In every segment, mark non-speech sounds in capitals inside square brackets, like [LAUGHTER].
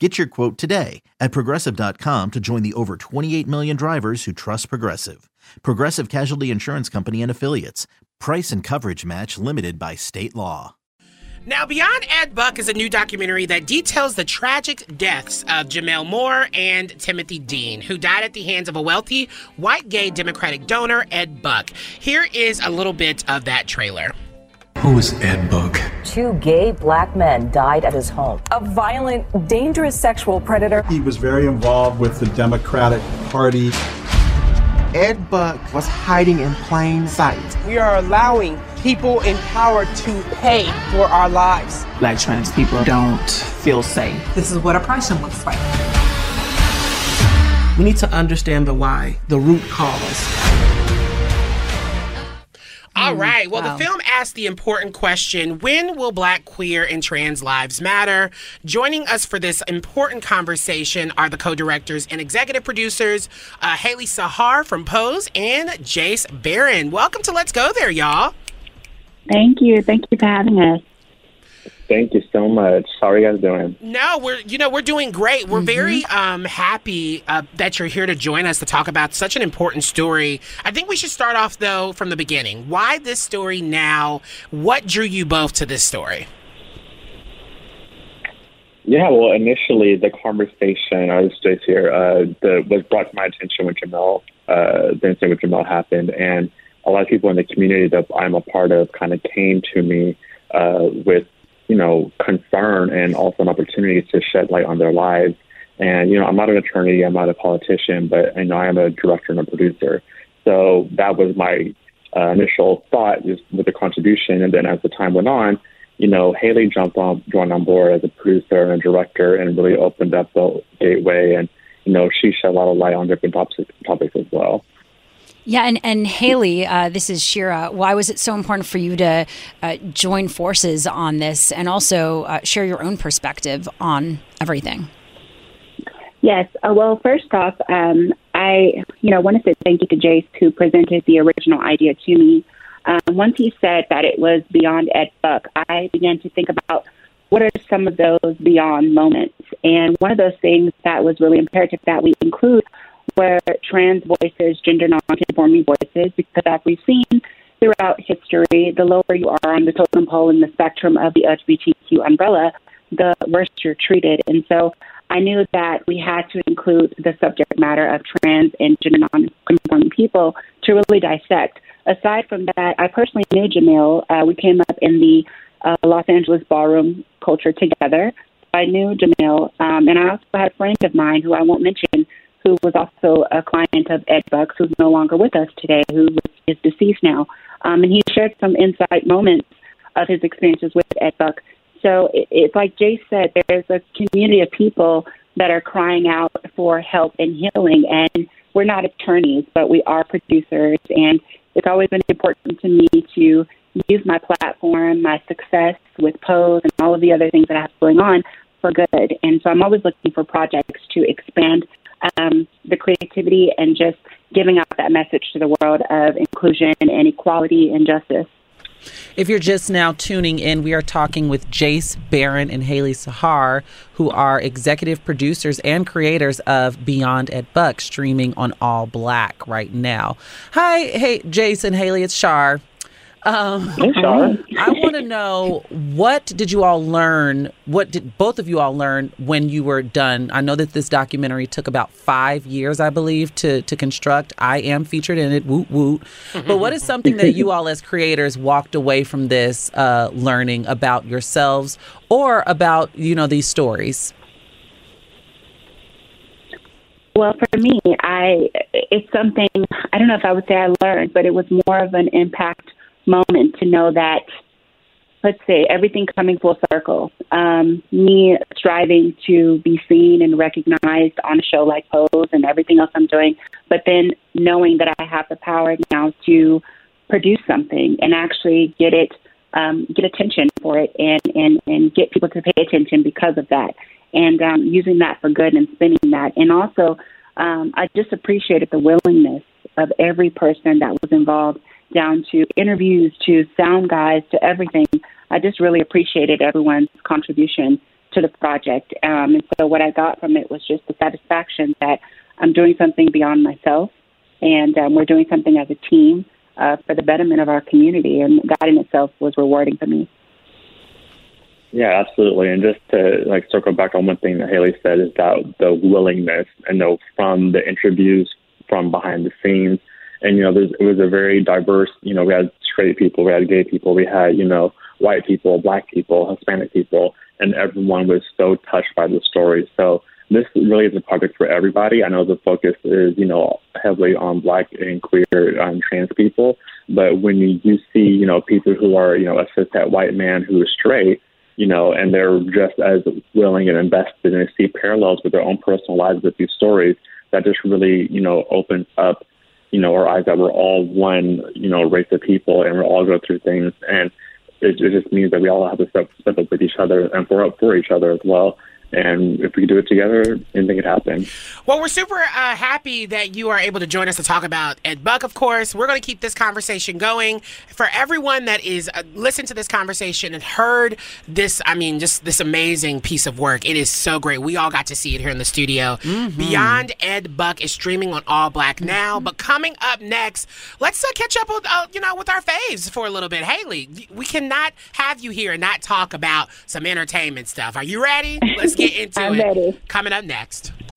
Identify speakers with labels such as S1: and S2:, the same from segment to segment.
S1: Get your quote today at progressive.com to join the over 28 million drivers who trust Progressive. Progressive Casualty Insurance Company and Affiliates. Price and coverage match limited by state law.
S2: Now, Beyond Ed Buck is a new documentary that details the tragic deaths of Gemmel Moore and Timothy Dean, who died at the hands of a wealthy white gay Democratic donor, Ed Buck. Here is a little bit of that trailer.
S3: Who is Ed Buck?
S4: Two gay black men died at his home. A violent, dangerous sexual predator.
S5: He was very involved with the Democratic Party.
S6: Ed Buck was hiding in plain sight.
S7: We are allowing people in power to pay for our lives.
S8: Black trans people don't feel safe.
S9: This is what oppression looks like.
S8: We need to understand the why, the root cause.
S2: All right. Well, wow. the film asked the important question when will black, queer, and trans lives matter? Joining us for this important conversation are the co directors and executive producers, uh, Hailie Sahar from Pose and Jace Barron. Welcome to Let's Go There, y'all.
S10: Thank you. Thank you for having us.
S11: Thank you so much. How are you guys doing?
S2: No, we're you know we're doing great. We're mm-hmm. very um, happy uh, that you're here to join us to talk about such an important story. I think we should start off though from the beginning. Why this story now? What drew you both to this story?
S11: Yeah, well, initially the conversation I was just here uh, the, was brought to my attention when Gemmel uh, the incident with Gemmel happened, and a lot of people in the community that I'm a part of kind of came to me uh, with you know, concern and also an opportunity to shed light on their lives. And, you know, I'm not an attorney, I'm not a politician, but I know I am a director and a producer. So that was my uh, initial thought just with the contribution. And then as the time went on, you know, Hailie jumped on, joined on board as a producer and a director and really opened up the gateway. And, you know, she shed a lot of light on different topics, topics as well.
S12: Yeah, and, and Hailie, uh, this is Shira. Why was it so important for you to uh, join forces on this and also uh, share your own perspective on everything?
S10: Yes. Uh, well, first off, um, I you know want to say thank you to Jace who presented the original idea to me. Um, once he said that it was beyond Ed Buck, I began to think about what are some of those beyond moments. And one of those things that was really imperative that we include were trans voices, gender nonconforming voices, because as we've seen throughout history, the lower you are on the totem pole in the spectrum of the LGBTQ umbrella, the worse you're treated. And so I knew that we had to include the subject matter of trans and gender nonconforming people to really dissect. Aside from that, I personally knew Gemmel. Uh, we came up in the uh, Los Angeles ballroom culture together. I knew Gemmel, um, and I also had a friend of mine who I won't mention who was also a client of Ed Bucks, who's no longer with us today, who is deceased now. Um, and he shared some insight moments of his experiences with Ed Buck. So it, it's like Jace said, there's a community of people that are crying out for help and healing. And we're not attorneys, but we are producers. And it's always been important to me to use my platform, my success with Pose, and all of the other things that I have going on for good. And so I'm always looking for projects to expand um, the creativity and just giving out that message to the world of inclusion and equality and justice.
S13: If you're just now tuning in, we are talking with Jace Barron and Hailie Sahar, who are executive producers and creators of Beyond Ed Buck, streaming on All Black right now. Hi, hey, Jace and Hailie, it's Shar. Um, I want to know what did you all learn? What did both of you all learn when you were done? I know that this documentary took about five years, I believe, to to construct. I am featured in it. Woot woot. But what is something that you all as creators walked away from this uh, learning about yourselves or about you know these stories?
S10: Well, for me, I it's something I don't know if I would say I learned, but it was more of an impact moment to know that let's say everything coming full circle. Um, me striving to be seen and recognized on a show like Pose and everything else I'm doing, but then knowing that I have the power now to produce something and actually get it, um, get attention for it, and and and get people to pay attention because of that and um, using that for good and spending that. And also, um, I just appreciated the willingness of every person that was involved, down to interviews, to sound guys, to everything. I just really appreciated everyone's contribution to the project. Um, and so, what I got from it was just the satisfaction that I'm doing something beyond myself, and um, we're doing something as a team uh, for the betterment of our community. And that in itself was rewarding for me.
S11: Yeah, absolutely. And just to like circle back on one thing that Hailie said is that the willingness, I know from the interviews from behind the scenes, and you know, there's, it was a very diverse. You know, we had straight people, we had gay people, we had you know white people, black people, Hispanic people, and everyone was so touched by the story. So this really is a project for everybody. I know the focus is you know heavily on black and queer and trans people, but when you, you see you know people who are you know a cishet white man who is straight you know, and they're just as willing and invested and see parallels with their own personal lives with these stories that just really, you know, opens up, you know, our eyes that we're all one, you know, race of people and we all go through things. And it, it just means that we all have to step, step up with each other and for up for each other as well and if we do it together, anything could happen.
S2: Well, we're super uh, happy that you are able to join us to talk about Ed Buck, of course. We're going to keep this conversation going. For everyone that is uh, listened to this conversation and heard this, I mean, just this amazing piece of work, it is so great. We all got to see it here in the studio. Mm-hmm. Beyond Ed Buck is streaming on All Black mm-hmm. now, but coming up next, let's uh, catch up with, uh, you know, with our faves for a little bit. Hailie, we cannot have you here and not talk about some entertainment stuff. Are you ready? Let's get [LAUGHS] get into
S10: I'm
S2: it.
S10: Ready.
S2: Coming up next.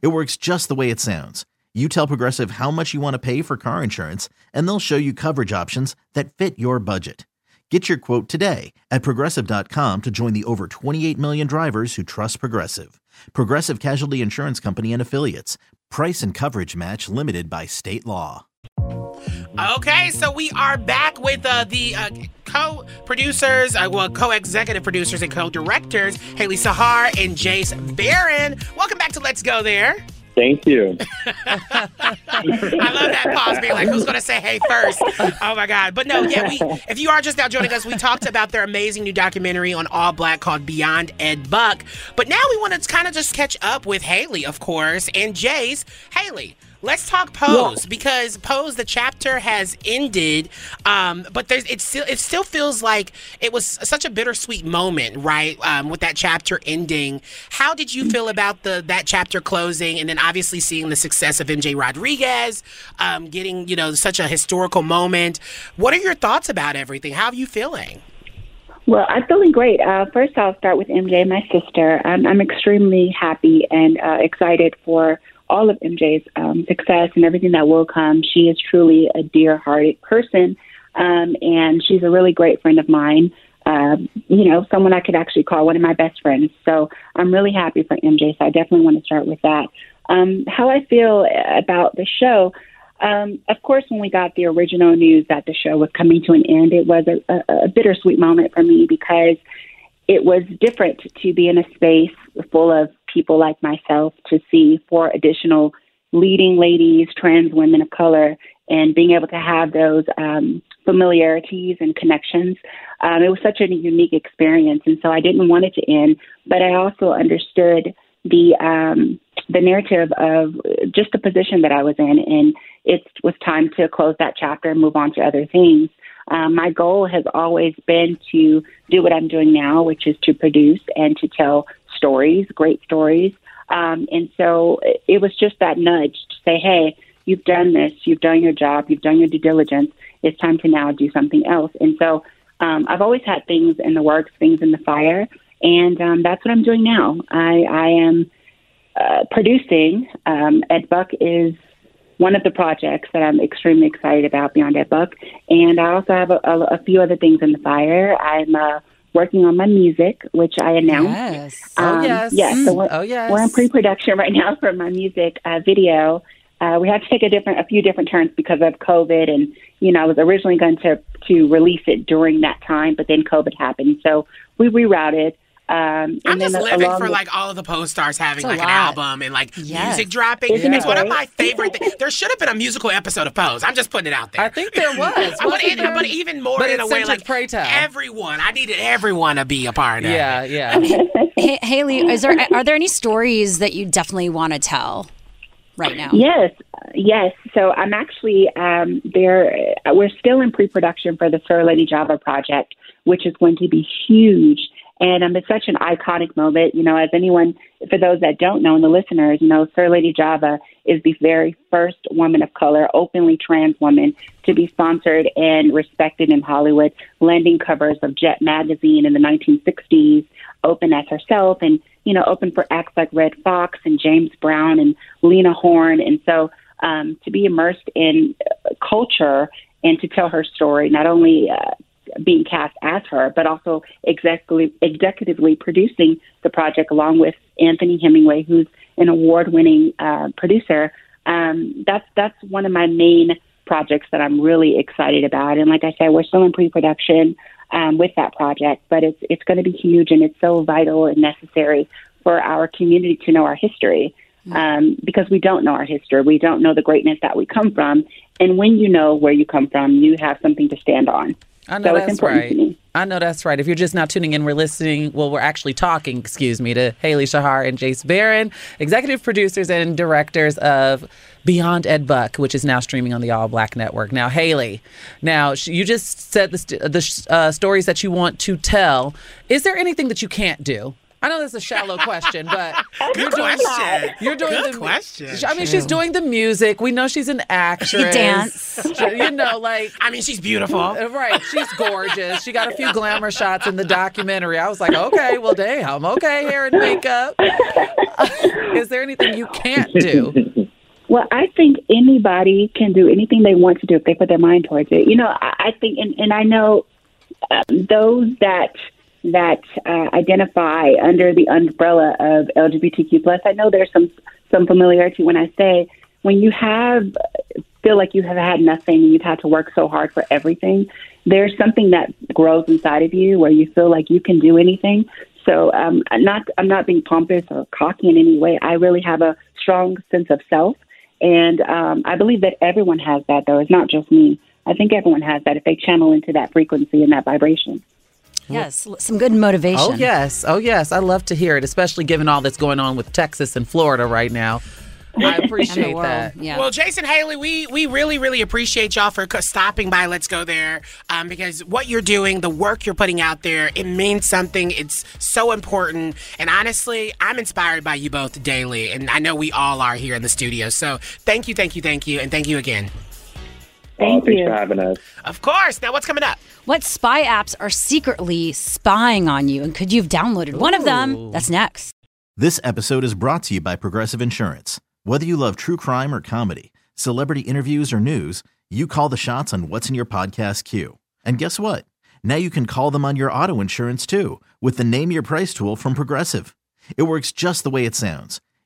S1: It works just the way it sounds. You tell Progressive how much you want to pay for car insurance, and they'll show you coverage options that fit your budget. Get your quote today at progressive.com to join the over 28 million drivers who trust Progressive. Progressive Casualty Insurance Company and Affiliates. Price and coverage match limited by state law.
S2: Okay, so we are back with uh, the uh, co-producers, uh, well, co-executive producers and co-directors, Hailie Sahar and Jace Barron. Welcome back to Let's Go There.
S11: Thank you. [LAUGHS] [LAUGHS]
S2: I love that pause being like, who's going to say hey first? Oh my God. But no, yeah, we, if you are just now joining us, we talked about their amazing new documentary on All Black called Beyond Ed Buck. But now we want to kind of just catch up with Hailie, of course, and Jace. Hailie, Let's talk Pose yeah. because Pose the chapter has ended, um, but there's it still it still feels like it was such a bittersweet moment, right? Um, with that chapter ending. How did you feel about the that chapter closing, and then obviously seeing the success of MJ Rodriguez, um, getting you know such a historical moment? What are your thoughts about everything? How are you feeling?
S10: Well, I'm feeling great. Uh, first, I'll start with MJ, my sister. I'm, I'm extremely happy and uh, excited for all of MJ's um, success and everything that will come. She is truly a dear hearted person, um, and she's a really great friend of mine. Uh, you know, someone I could actually call one of my best friends. So I'm really happy for MJ. So I definitely want to start with that. Um, how I feel about the show. Um, of course, when we got the original news that the show was coming to an end, it was a, a, a bittersweet moment for me because it was different to be in a space full of people like myself to see four additional leading ladies, trans women of color, and being able to have those um, familiarities and connections. Um, it was such a unique experience, and so I didn't want it to end, but I also understood the um, the narrative of just the position that I was in, and it was time to close that chapter and move on to other things. Um, my goal has always been to do what I'm doing now, which is to produce and to tell stories, great stories. Um, and so it was just that nudge to say, hey, you've done this, you've done your job, you've done your due diligence. It's time to now do something else. And so um, I've always had things in the works, things in the fire, and um, that's what I'm doing now. I, I am uh, producing. Um, Ed Buck is one of the projects that I'm extremely excited about beyond Ed Buck, and I also have a, a, a few other things in the fire. I'm uh, working on my music, which I announced.
S13: Yes. Oh, um, yes.
S10: Yes. So we're,
S13: oh, yes.
S10: We're in pre-production right now for my music uh, video. Uh, we had to take a different, a few different turns because of COVID, and you know, I was originally going to to release it during that time, but then COVID happened, so we rerouted. Um,
S2: I'm just living for like all of the Pose stars having like an album and like yes. music dropping. Isn't it's it one of my favorite things. There should have been a musical episode of Pose. I'm just putting it out there.
S13: I think there [LAUGHS] was.
S2: I want to, but even more
S13: but
S2: in a way like
S13: Praytime.
S2: everyone. I needed everyone to be a part of
S13: yeah,
S2: it.
S13: Yeah, yeah. [LAUGHS]
S12: hey, Hailie, is there are there any stories that you definitely want to tell? right now?
S10: Yes, yes. So I'm actually um, there. We're still in pre-production for the Sir Lady Java project, which is going to be huge. And um, it's such an iconic moment. You know, as anyone, for those that don't know, and the listeners, know, Sir Lady Java is the very first woman of color, openly trans woman, to be sponsored and respected in Hollywood, landing covers of Jet magazine in the 1960s, open as herself, and you know, open for acts like Redd Foxx and James Brown and Lena Horne. And so, um, to be immersed in culture and to tell her story, not only uh, being cast as her, but also executively, executively producing the project along with Anthony Hemingway, who's an award-winning uh, producer. Um, that's that's one of my main projects that I'm really excited about. And like I said, we're still in pre-production um, with that project, but it's it's going to be huge and it's so vital and necessary for our community to know our history. Mm-hmm. Um, because we don't know our history, we don't know the greatness that we come from, and when you know where you come from, you have something to stand on.
S13: I know so that's right. I know that's right. If you're just now tuning in, we're listening. Well, we're actually talking, excuse me, to Hailie Sahar and Jace Barron, executive producers and directors of Beyond Ed Buck, which is now streaming on the All Black Network. Now, Hailie, now you just said the, st- the uh, stories that you want to tell. Is there anything that you can't do? I know that's a shallow question, but [LAUGHS]
S2: you're doing
S13: question. You're doing
S2: Good
S13: the
S2: question.
S13: I mean, she's doing the music. We know she's an actress.
S12: You dance.
S13: You know, like
S2: I mean, she's beautiful.
S13: Right. She's gorgeous. She got a few glamour shots in the documentary. I was like, okay, well, damn, okay, hair and makeup. [LAUGHS] Is there anything you can't do?
S10: Well, I think anybody can do anything they want to do if they put their mind towards it. You know, I, I think, and, and I know um, those that that uh, identify under the umbrella of LGBTQ plus. I know there's some some familiarity when I say when you have feel like you have had nothing and you've had to work so hard for everything. There's something that grows inside of you where you feel like you can do anything. So um, I'm not I'm not being pompous or cocky in any way. I really have a strong sense of self, and um, I believe that everyone has that. Though it's not just me. I think everyone has that if they channel into that frequency and that vibration.
S12: Yes, some good motivation.
S13: Oh yes, oh yes, I love to hear it, especially given all that's going on with Texas and Florida right now. I [LAUGHS] appreciate that.
S12: Yeah.
S2: Well, Jason Hailie, we we really really appreciate y'all for stopping by. Let's go there um, because what you're doing, the work you're putting out there, it means something. It's so important, and honestly, I'm inspired by you both daily, and I know we all are here in the studio. So thank you, thank you, thank you, and thank you again.
S10: Thank
S11: oh, thanks
S10: you.
S11: for having us.
S2: Of course. Now, what's coming up?
S12: What spy apps are secretly spying on you, and could you have downloaded one of them? That's next.
S1: This episode is brought to you by Progressive Insurance. Whether you love true crime or comedy, celebrity interviews or news, you call the shots on what's in your podcast queue. And guess what? Now you can call them on your auto insurance too with the Name Your Price tool from Progressive. It works just the way it sounds.